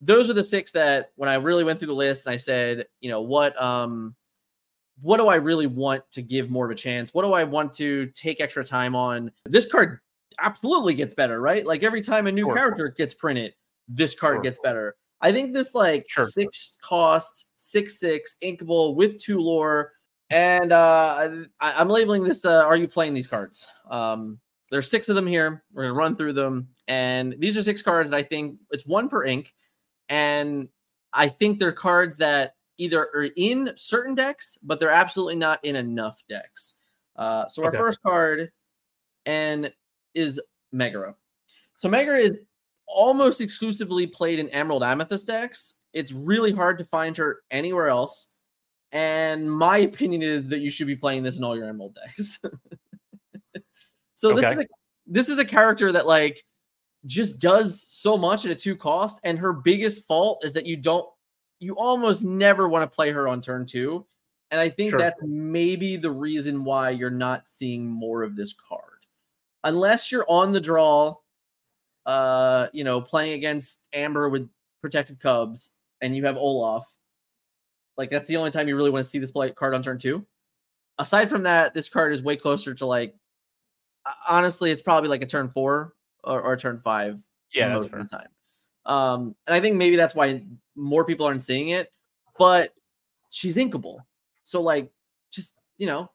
those are the six that when I really went through the list and I said, you know, what um what do I really want to give more of a chance? What do I want to take extra time on? This card absolutely gets better, right? Like every time a new sure. character gets printed, this card sure. gets better. I think this like sure. six cost, six six inkable with two lore, and uh I, am labeling this. Uh, are you playing these cards? Um, there's six of them here. We're gonna run through them, and these are six cards that I think it's one per ink, and I think they're cards that either are in certain decks, but they're absolutely not in enough decks. Uh, so our okay. first card and is Megara. So Megara is almost exclusively played in Emerald Amethyst decks. It's really hard to find her anywhere else. And my opinion is that you should be playing this in all your Emerald decks. so okay. this is a, this is a character that like just does so much at a two cost, and her biggest fault is that you don't you almost never want to play her on turn two. And I think sure. that's maybe the reason why you're not seeing more of this card. Unless you're on the draw, uh, you know, playing against Amber with protective cubs and you have Olaf. Like that's the only time you really want to see this play card on turn two. Aside from that, this card is way closer to like honestly, it's probably like a turn four or, or turn five. Yeah, most of the time. Um, and I think maybe that's why more people aren't seeing it. But she's inkable, so like, just you know,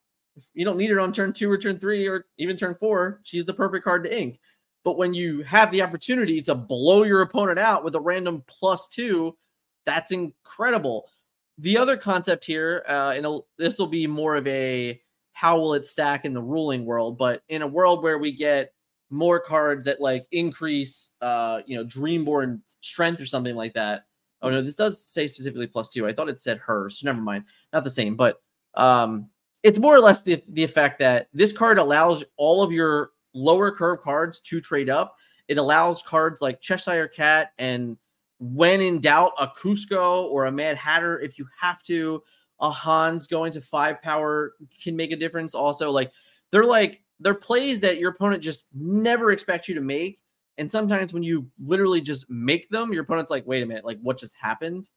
you don't need her on turn two or turn three or even turn four. She's the perfect card to ink. But when you have the opportunity to blow your opponent out with a random plus two, that's incredible. The other concept here, uh, and this will be more of a how will it stack in the ruling world, but in a world where we get more cards that like increase uh you know dreamborn strength or something like that. Oh no this does say specifically plus two. I thought it said her so never mind. Not the same. But um it's more or less the, the effect that this card allows all of your lower curve cards to trade up. It allows cards like cheshire cat and when in doubt a Kuzco or a mad hatter if you have to. A hans going to five power can make a difference also. Like they're like they're plays that your opponent just never expects you to make. And sometimes when you literally just make them, your opponent's like, wait a minute, like what just happened?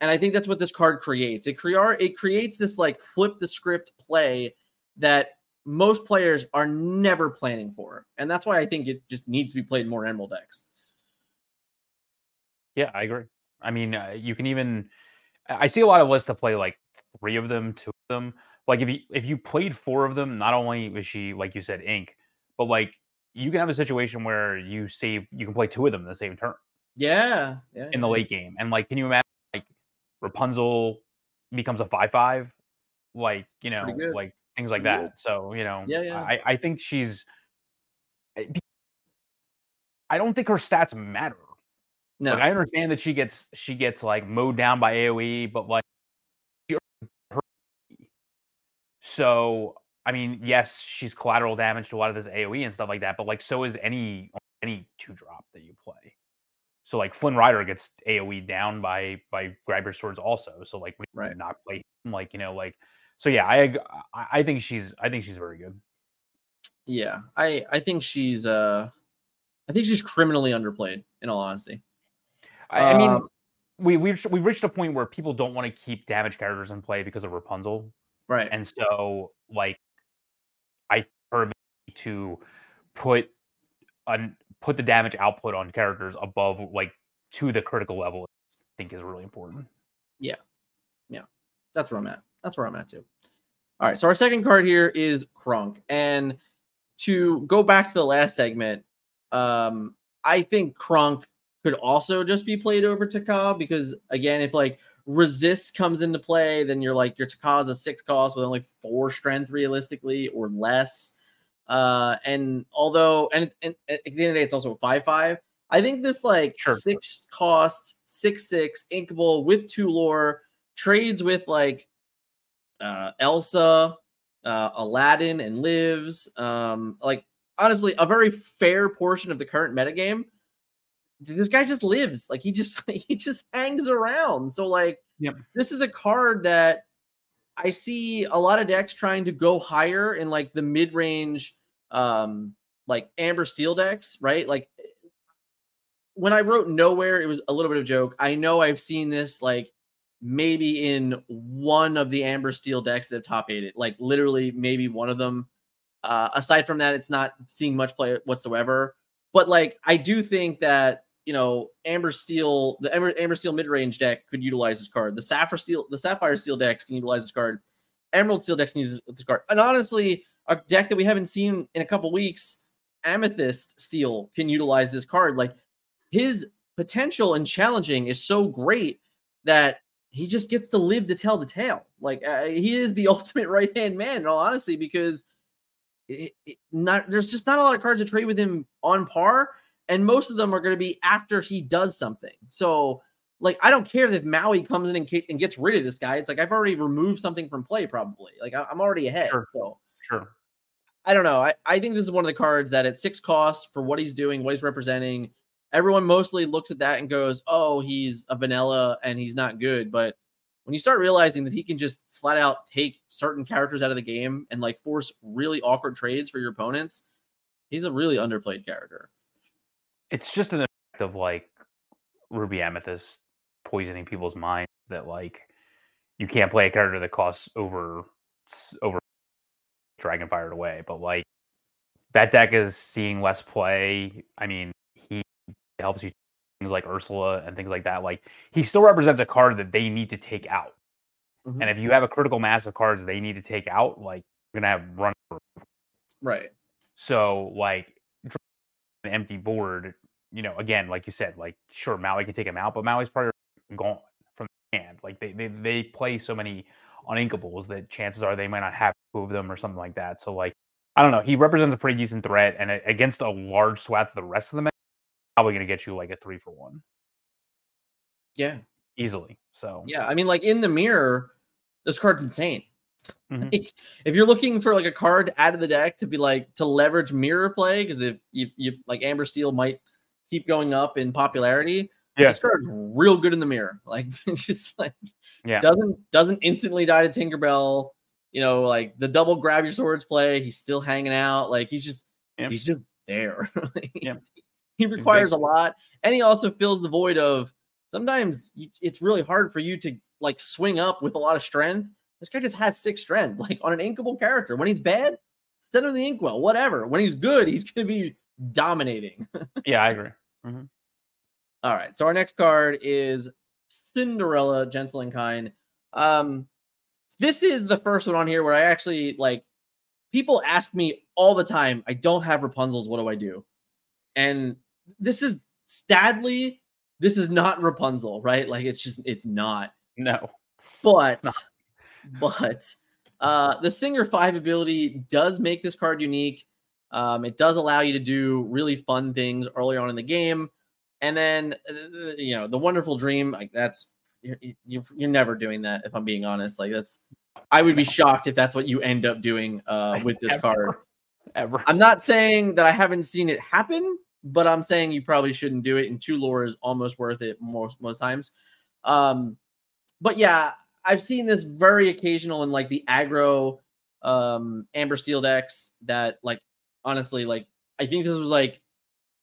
And I think that's what this card creates. It it creates this like flip the script play that most players are never planning for. And that's why I think it just needs to be played more Emerald decks. Yeah, I agree. I mean, uh, you can even I see a lot of lists to play like three of them, two of them like if you if you played four of them, not only is she like you said ink, but like you can have a situation where you save you can play two of them in the same turn. Yeah, yeah in the late game, and like, can you imagine like Rapunzel becomes a five five, like you know, like things like that. So you know, yeah, yeah. I I think she's. I don't think her stats matter. No, like, I understand that she gets she gets like mowed down by AOE, but like so, I mean, yes, she's collateral damage to a lot of this AoE and stuff like that, but like so is any any two drop that you play. So like Flynn Rider gets AoE down by by grab your swords also. So like we right. not play him, like you know like so yeah I I think she's I think she's very good. Yeah, I I think she's uh I think she's criminally underplayed in all honesty. I, I mean um, we we've we've reached a point where people don't want to keep damage characters in play because of Rapunzel. Right. And so, like, I prefer to put un, put the damage output on characters above like to the critical level. I think is really important. Yeah, yeah, that's where I'm at. That's where I'm at too. All right, so our second card here is Kronk, and to go back to the last segment, um, I think Kronk could also just be played over Te Ka because again, if like resist comes into play, then you're like your Te Ka's a six cost with only four strength realistically or less. Uh, and although and, and, at the end of the day, it's also a five five. I think this like sure. six cost, six six inkable with two lore trades with like uh Elsa, uh Aladdin, and lives. Um, like honestly, a very fair portion of the current metagame this guy just lives like he just he just hangs around so like yep. this is a card that i see a lot of decks trying to go higher in like the mid-range um like amber steel decks right like when I wrote nowhere, it was a little bit of a joke. I know I've seen this like maybe in one of the Amber Steel decks that have top eight it, like literally maybe one of them. Uh, aside from that, it's not seeing much play whatsoever. But like, I do think that you know Amber Steel, the Amber, Amber Steel mid range deck could utilize this card. The Sapphire Steel, the Sapphire Steel decks can utilize this card. Emerald Steel decks can use this card. And honestly, a deck that we haven't seen in a couple weeks, Amethyst Steel can utilize this card. Like his potential and challenging is so great that he just gets to live to tell the tale. Like uh, he is the ultimate right hand man, in all honesty, because it, it not there's just not a lot of cards to trade with him on par, and most of them are going to be after he does something. So, like, I don't care if Maui comes in and, and gets rid of this guy. It's like I've already removed something from play, probably. Like I, am already ahead. Sure. So sure. I don't know. I, I think this is one of the cards that at six costs for what he's doing, what he's representing, everyone mostly looks at that and goes, "Oh, he's a vanilla and he's not good." But when you start realizing that he can just flat out take certain characters out of the game and like force really awkward trades for your opponents, he's a really underplayed character. It's just an effect of like Ruby Amethyst poisoning people's minds that like you can't play a character that costs over over Dragon fired away, but like that deck is seeing less play. I mean, he helps you things like Ursula and things like that. Like he still represents a card that they need to take out. Mm-hmm. And if you have a critical mass of cards they need to take out, like you're gonna have run right. So like an empty board, you know, again, like you said, like sure Maui can take him out, but Maui's probably gone from the hand. Like they they they play so many uninkables that chances are they might not have two of them or something like that. So like I don't know. He represents a pretty decent threat, and against a large swath of the rest of the probably going to get you like a three for one. Yeah, easily. So yeah, I mean, like in the mirror, this card's insane. Mm-hmm. Like, if you're looking for like a card out of the deck to be like to leverage mirror play, because if you, you like Amber Steel might keep going up in popularity. Yeah, this card's real good in the mirror. Like just like yeah, doesn't doesn't instantly die to Tinkerbell. You know, like the double grab your swords play. He's still hanging out. Like he's just yep. he's just there. yeah. He requires a lot, and he also fills the void of sometimes it's really hard for you to like swing up with a lot of strength. This guy just has six strength, like on an inkable character. When he's bad, send him the inkwell, whatever. When he's good, he's going to be dominating. yeah, I agree. Mm-hmm. All right, so our next card is Cinderella, Gentle and Kind. Um, this is the first one on here where I actually like. People ask me all the time, I don't have Rapunzel's. What do I do? And this is Stadley. This is not Rapunzel, right? Like it's just it's not. No. But but uh the Singer 5 ability does make this card unique. Um, it does allow you to do really fun things early on in the game. And then uh, you know, the wonderful dream, like that's you're, you're, you're never doing that if I'm being honest. Like that's I would be shocked if that's what you end up doing uh with this card. Ever. I'm not saying that I haven't seen it happen, but I'm saying you probably shouldn't do it. And two lore is almost worth it most most times. Um, but yeah, I've seen this very occasional in like the aggro um Amber Steel decks that like honestly like I think this was like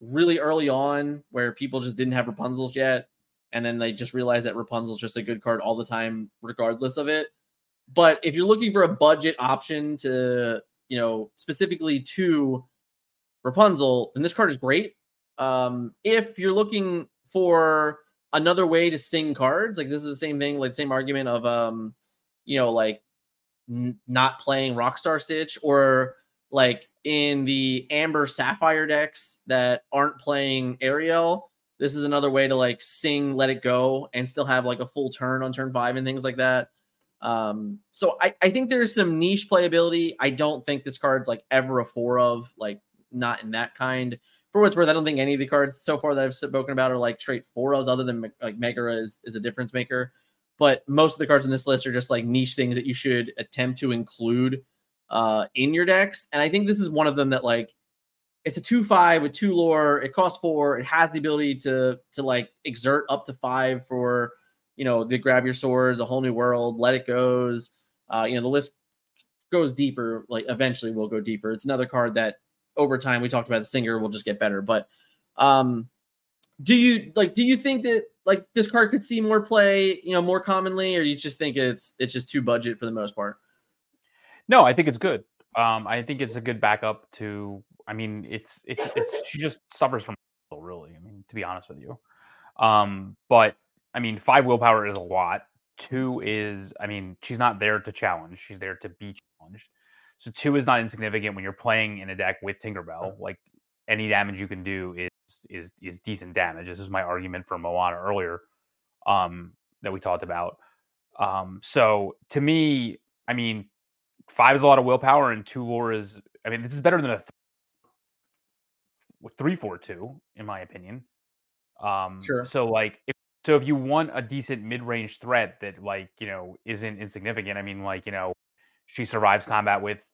really early on where people just didn't have Rapunzel's yet, and then they just realized that Rapunzel's just a good card all the time, regardless of it. But if you're looking for a budget option to, you know, specifically to Rapunzel, then this card is great. Um, if you're looking for another way to sing cards, like this is the same thing, like same argument of um, you know, like n- not playing Rockstar Stitch or like in the Amber Sapphire decks that aren't playing Ariel. This is another way to like sing Let It Go and still have like a full turn on turn five and things like that. Um, so I, I think there's some niche playability. I don't think this card's like ever a four of, like not in that kind. For what's worth, I don't think any of the cards so far that I've spoken about are like straight fours, other than like Megara is, is a difference maker. But most of the cards in this list are just like niche things that you should attempt to include uh, in your decks. And I think this is one of them that like it's a two five with two lore. It costs four. It has the ability to to like exert up to five for you know the grab your swords, a whole new world, let it goes. Uh, you know the list goes deeper. Like eventually, will go deeper. It's another card that over time we talked about the singer will just get better but um do you like? Do you think that like this card could see more play, you know, more commonly, or you just think it's it's just too budget for the most part? No, I think it's good. Um, I think it's a good backup to. I mean, it's it's it's she just suffers from really. I mean, to be honest with you, um, but I mean, five willpower is a lot. Two is, I mean, she's not there to challenge; she's there to be challenged. So two is not insignificant when you're playing in a deck with Tinkerbell. Like any damage you can do is is is decent damage. This is my argument for Moana earlier, um, that we talked about. Um, so to me, I mean, five is a lot of willpower, and two lore is. I mean, this is better than a th- three four two, in my opinion. Um, Sure. So like, if, so if you want a decent mid range threat that like you know isn't insignificant, I mean, like you know, she survives combat with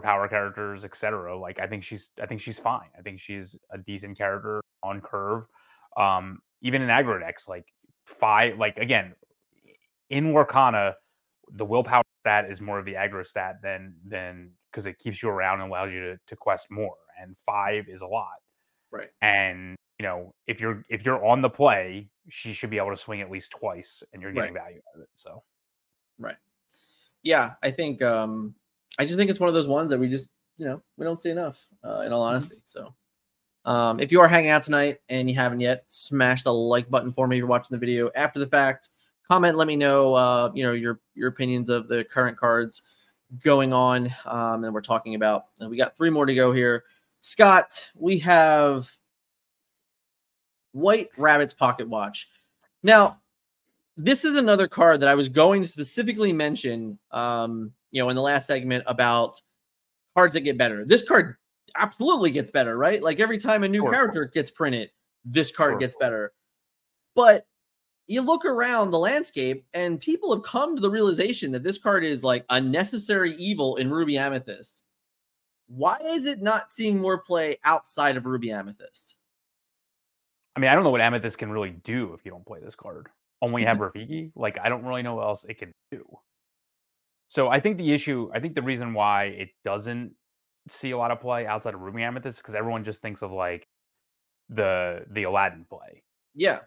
power characters, etc. Like I think she's I think she's fine. I think she's a decent character on curve. Um, even in aggro decks, like five, like again, in Lorcana, the willpower stat is more of the aggro stat than than because it keeps you around and allows you to, to quest more. And five is a lot. Right. And you know, if you're if you're on the play, she should be able to swing at least twice and you're getting Right. value out of it. So Right. Yeah, I think um I just think it's one of those ones that we just, you know, we don't see enough, uh, in all honesty. So um if you are hanging out tonight and you haven't yet, smash the like button for me if you're watching the video after the fact. Comment, let me know uh, you know, your your opinions of the current cards going on. Um, and we're talking about and we got three more to go here. Scott, we have White Rabbit's Pocket Watch. Now, this is another card that I was going to specifically mention, um, you know, in the last segment about cards that get better. This card absolutely gets better, right? Like every time a new Sure. character gets printed, this card Sure. gets better. But you look around the landscape, and people have come to the realization that this card is like a necessary evil in Ruby Amethyst. Why is it not seeing more play outside of Ruby Amethyst? I mean, I don't know what Amethyst can really do if you don't play this card. Only have Rafiki. Like, I don't really know what else it can do. So I think the issue, I think the reason why it doesn't see a lot of play outside of Ruby Amethyst because everyone just thinks of like the the Aladdin play. Yeah,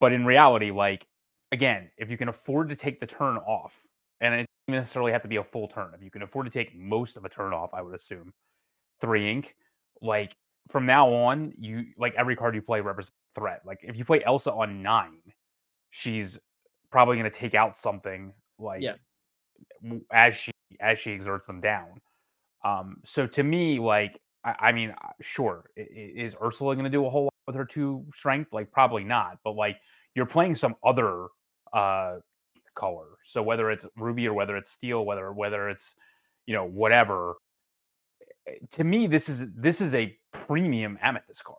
But in reality, like again, if you can afford to take the turn off, and it doesn't necessarily have to be a full turn, if you can afford to take most of a turn off, I would assume three ink, like from now on, you like every card you play represents threat. Like if you play Elsa on nine, she's probably going to take out something like Yeah. As she as she exerts them down. Um, so to me, like I, I mean, sure, is Ursula going to do a whole lot with her two strength? Like probably not. But like you're playing some other uh color. So whether it's ruby or whether it's steel, whether whether it's you know whatever. eh, To me, this is this is a premium amethyst card.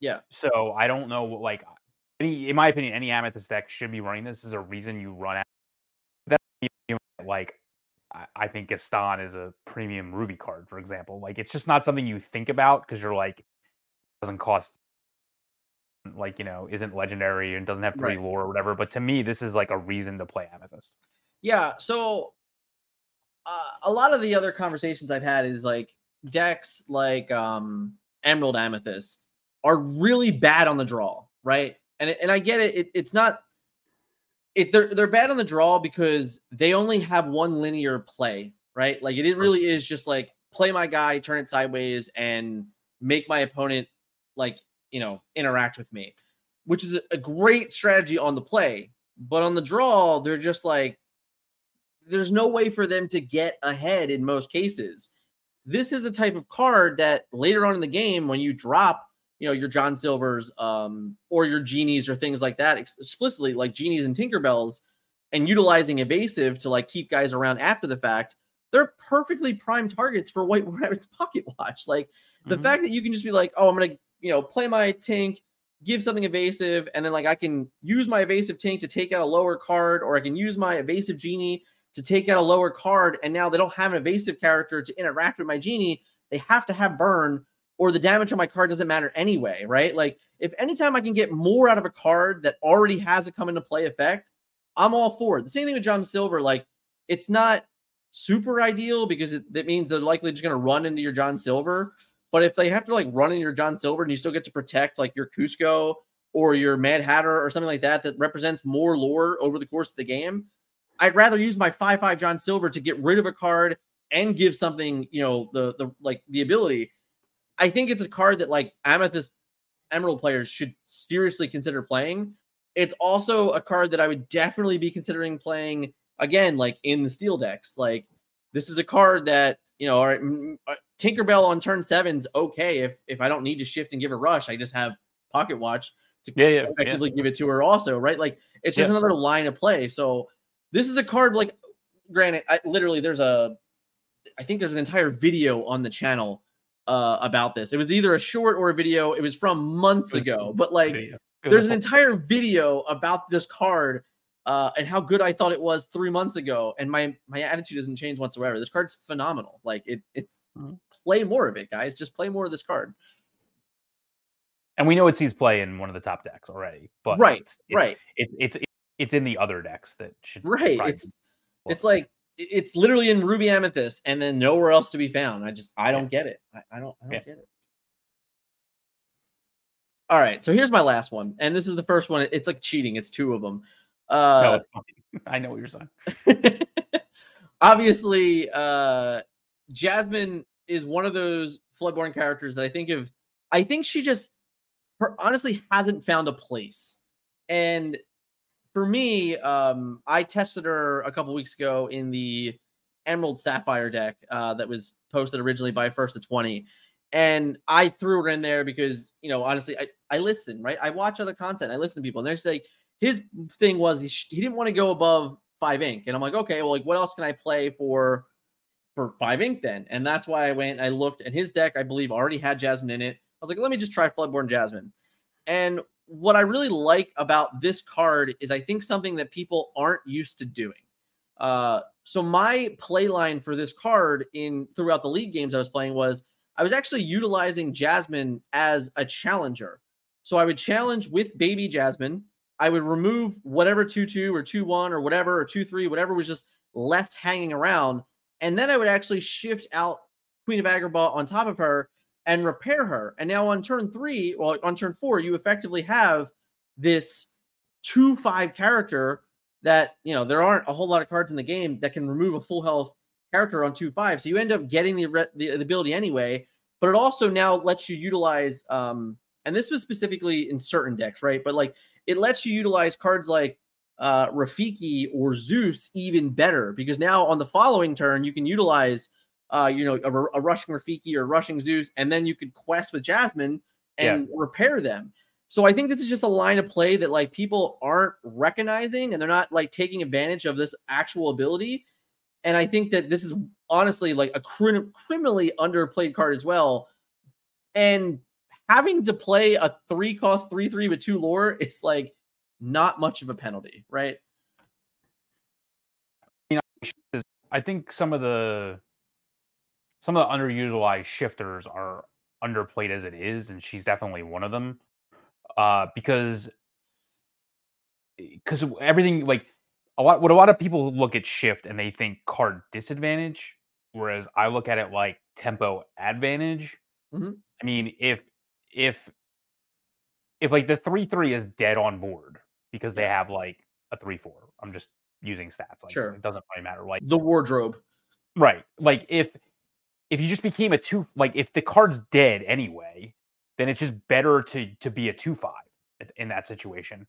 Yeah. So I don't know, like, any, in my opinion, any amethyst deck should be running this. Is a reason you run. Am- That's the argument, like, I, I think Gaston is a premium ruby card, for example. Like, it's just not something you think about because you're like, doesn't cost, like, you know, isn't legendary and doesn't have three Right. lore or whatever. But to me, this is like a reason to play amethyst. Yeah, so uh, a lot of the other conversations I've had is like decks like um Emerald Amethyst are really bad on the draw, right? And and I get it, it it's not it they're they're bad on the draw because they only have one linear play, right? Like it, really is just like play my guy, turn it sideways, and make my opponent like you know interact with me, which is a great strategy on the play. But on the draw, they're just like there's no way for them to get ahead in most cases. This is a type of card that later on in the game, when you drop, you know, your John Silvers um, or your genies or things like that, explicitly like genies and Tinkerbells, and utilizing evasive to like keep guys around after the fact, they're perfectly prime targets for White Rabbit's Pocket Watch. Like the Mhm. fact that you can just be like, oh, I'm gonna, you know, play my Tink, give something evasive, and then like I can use my evasive Tink to take out a lower card, or I can use my evasive genie to take out a lower card, and now they don't have an evasive character to interact with my genie. They have to have burn, or the damage on my card doesn't matter anyway, right? Like if anytime I can get more out of a card that already has a come into play effect, I'm all for it. The same thing with John Silver. Like it's not super ideal because it, that means they're likely just going to run into your John Silver. But if they have to like run in your John Silver and you still get to protect like your Kuzco or your Mad Hatter or something like that that represents more lore over the course of the game, I'd rather use my 5 5 John Silver to get rid of a card and give something, you know, the the like the ability. I think it's a card that like Amethyst Emerald players should seriously consider playing. It's also a card that I would definitely be considering playing again, like in the steel decks. Like this is a card that you know, all right, uh, Tinkerbell on turn seven's okay if if I don't need to shift and give a rush, I just have Pocket Watch to yeah, yeah, effectively yeah. give it to her also, right? Like it's just another line of play. So this is a card like granted, I literally there's a I think there's an entire video on the channel uh about this. It was either a short or a video. It was from months ago, but like Video. It was there's an entire video about this card uh, and how good I thought it was three months ago, and my my attitude doesn't change whatsoever. This card's phenomenal. Like it, it's Mhm. play more of it, guys. Just play more of this card. and we know it sees play in one of the top decks already. But right, it's, it's, right, It's it's it's in the other decks that should right. It's it's like it's literally in Ruby Amethyst, and then nowhere else to be found. I just I don't get it. I, I don't I don't Yeah. get it. All right, so here's my last one, and this is the first one. It's like cheating. It's two of them. Uh, fine. I know what you're saying. obviously uh jasmine is one of those floodborn characters that i think of i think she just her honestly hasn't found a place and for me um i tested her a couple weeks ago in the emerald sapphire deck uh that was posted originally by first to 20 and i threw her in there because you know honestly i i listen right? I watch other content. I listen to people and they're his thing was he, sh- he didn't want to go above five ink. And i'm like okay well like what else can i play for for five ink then? And that's why i went i looked and his deck i believe already had jasmine in it. I was like let me just try floodborn jasmine. And what i really like about this card is i think something that people aren't used to doing. Uh so my play line for this card in throughout the league games i was playing was i was actually utilizing jasmine as a challenger. So i would challenge with baby jasmine. I would remove whatever 2 2 or 2 1 or whatever, or 2 3, whatever was just left hanging around. And then I would actually shift out Queen of Agrabah on top of her and repair her. And now on turn three, well, on turn four, you effectively have this 2 5 character that, you know, there aren't a whole lot of cards in the game that can remove a full health character on 2 5. So you end up getting the, the, the ability anyway. But it also now lets you utilize, um, and this was specifically in certain decks, right? But like it lets you utilize cards like uh, Rafiki or Zeus even better because now on the following turn you can utilize, uh, you know, a, a rushing Rafiki or rushing Zeus, and then you could quest with Jasmine and repair them. So I think this is just a line of play that like people aren't recognizing and they're not like taking advantage of this actual ability. And I think that this is honestly like a crim- criminally underplayed card as well. And having to play a three cost three three with two lore is like not much of a penalty, right? I think some of the some of the underutilized shifters are underplayed as it is, and she's definitely one of them. Uh, because because everything like a lot what a lot of people look at shift and they think card disadvantage, whereas I look at it like tempo advantage. Mhm. I mean, if if if like the three three is dead on board because they have like a three four, I'm just using stats. Like Sure. it doesn't really matter. Like The wardrobe. Right. Like if if you just became a two like if the card's dead anyway, then it's just better to to be a two five in that situation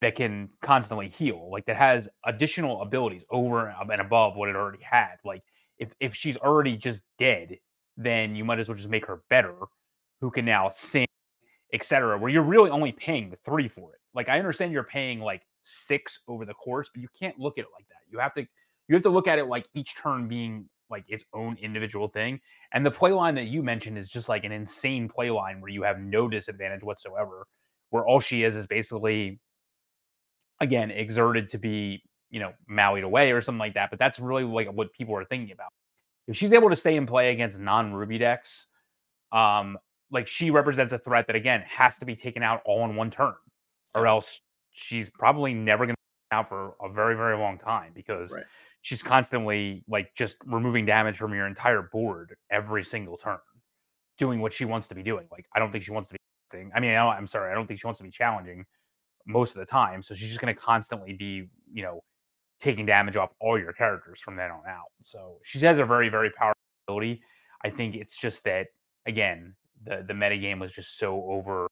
that can constantly heal, like that has additional abilities over and above what it already had. Like if if she's already just dead, then you might as well just make her better, who can now sing, etc. Where you're really only paying the three for it. Like I understand you're paying like six over the course, but you can't look at it like that. You have to you have to look at it like each turn being like its own individual thing. And the play line that you mentioned is just like an insane play line where you have no disadvantage whatsoever, where all she is is basically again exerted to be, you know, Mauied away or something like that. But that's really like what people are thinking about. If she's able to stay in play against non-Ruby decks, um, like she represents a threat that again has to be taken out all in one turn, or else she's probably never going to out for a very very long time because Right. She's constantly like just removing damage from your entire board every single turn doing what she wants to be doing. Like I don't think she wants to be. I mean, I am sorry, I don't think she wants to be challenging most of the time. So she's just going to constantly be, you know, taking damage off all your characters from then on out. So she has a very, very powerful ability. I think it's just that again, the the meta game was just so over,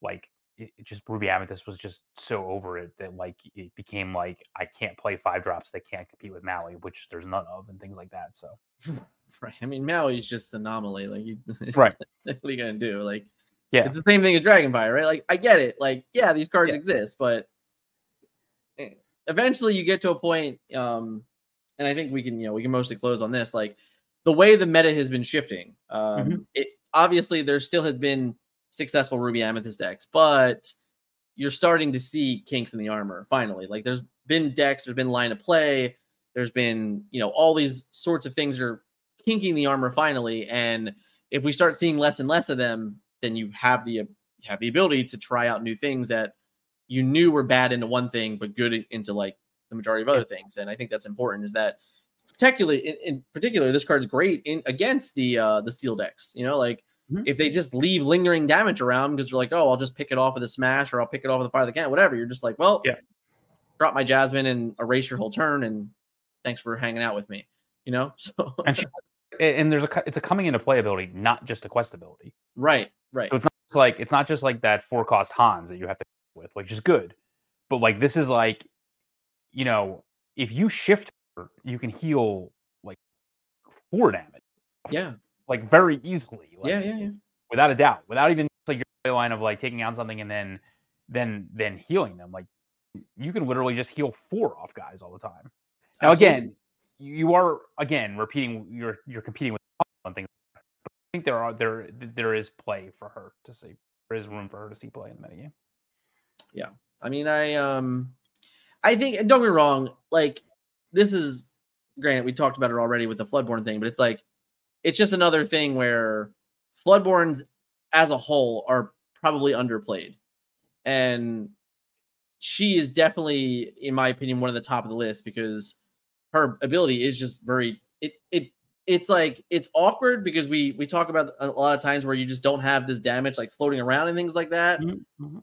like it, it just Ruby Amethyst was just so over it that like it became like I can't play five drops that can't compete with Maui, which there's none of, and things like that. So. Right. I mean, Maui's just anomaly. Like, you, right. what are you gonna do? Like, yeah, it's the same thing as Dragonfire, right? Like, I get it. Like, yeah, these cards yeah. exist, but eh, eventually you get to a point. Um, and I think we can, you know, we can mostly close on this. Like, the way the meta has been shifting. Um, mm-hmm. it obviously there still has been successful Ruby Amethyst decks, but you're starting to see kinks in the armor finally. Like, there's been decks, there's been line of play, there's been, you know, all these sorts of things are kinking the armor finally. And if we start seeing less and less of them, then you have the have the ability to try out new things that you knew were bad into one thing but good into like the majority of other things. And I think that's important. Is that particularly in, in particular, this card's great in against the uh the steel decks. You know, like mm-hmm. if they just leave lingering damage around because they're like, oh, I'll just pick it off with a smash or I'll pick it off with a fire the can, whatever. You're just like, well, yeah, drop my Jasmine and erase your whole turn and thanks for hanging out with me. You know, so and she and there's a it's a coming into play ability, not just a quest ability. Right, right. So it's not like it's not just like that four cost Hans that you have to with, which is good, but like this is like, you know, if you shift, her, you can heal like four damage. Yeah, like very easily. Like, yeah, yeah, yeah. Without a doubt, without even like your line of like taking out something and then then then healing them. Like you can literally just heal four off guys all the time. Now Absolutely. again, you are again repeating you're you're competing with one thing. I think there are there there is play for her to see. There is room for her to see play in the metagame. Yeah, I mean, I um, I think don't get me wrong. Like this is granted, we talked about it already with the Floodborn thing, but it's like it's just another thing where Floodborns as a whole are probably underplayed, and she is definitely, in my opinion, one of the top of the list because her ability is just very it it it's like it's awkward because we we talk about a lot of times where you just don't have this damage like floating around and things like that. Mm-hmm. mm-hmm.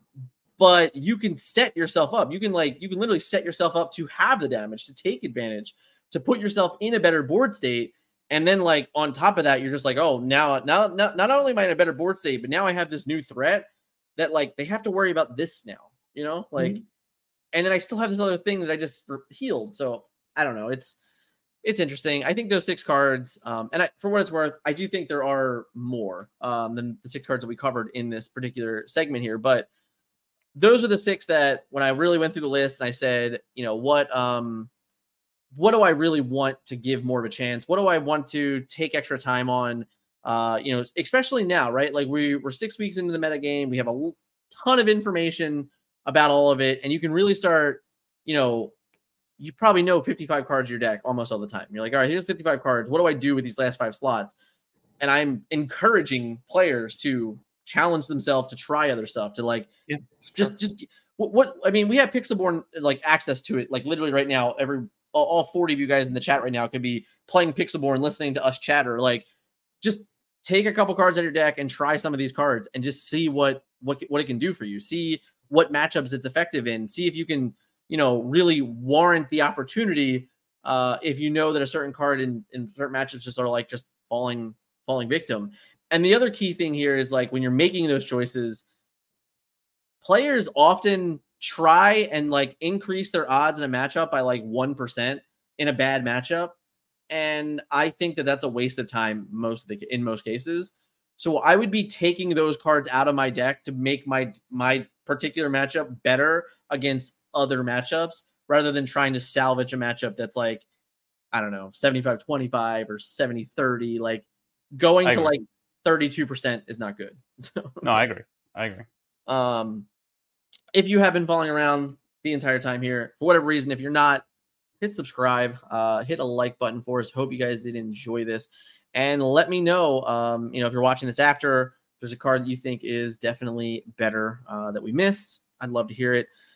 But you can set yourself up. You can like you can literally set yourself up to have the damage to take advantage to put yourself in a better board state. And then like on top of that, you're just like, oh, now now not, not only am I in a better board state, but now I have this new threat that like they have to worry about this now, you know, like, mm-hmm. and then I still have this other thing that I just healed. So I don't know. It's it's interesting. I think those six cards, um, and I, for what it's worth, I do think there are more um, than the six cards that we covered in this particular segment here. But those are the six that when I really went through the list and I said, you know, what um, what do I really want to give more of a chance? What do I want to take extra time on? Uh, you know, especially now, right? Like we we're six weeks into the meta game, we have a ton of information about all of it, and you can really start, you know, you probably know 55 cards in your deck almost all the time. You're like, all right, here's 55 cards. What do I do with these last five slots? And I'm encouraging players to challenge themselves to try other stuff, to like yeah, just just what, what, I mean, we have Pixelborn like access to it, like literally right now. Every all, all 40 of you guys in the chat right now could be playing Pixelborn, listening to us chatter. Like, just take a couple cards out of your deck and try some of these cards and just see what what what it can do for you. See what matchups it's effective in. See if you can you know, really warrant the opportunity uh, if you know that a certain card in, in certain matchups just are like just falling falling victim. And the other key thing here is like when you're making those choices, players often try and like increase their odds in a matchup by like 1% in a bad matchup. And I think that that's a waste of time most of the in most cases. So I would be taking those cards out of my deck to make my my particular matchup better against other matchups rather than trying to salvage a matchup that's like, I don't know, 75 25 or 70 30. Like going to like 32% is not good. no, I agree. I agree. Um, if you have been following around the entire time here, for whatever reason, if you're not, hit subscribe, uh, hit a like button for us. Hope you guys did enjoy this. And let me know, um, you know, if you're watching this after, there's a card that you think is definitely better uh, that we missed. I'd love to hear it.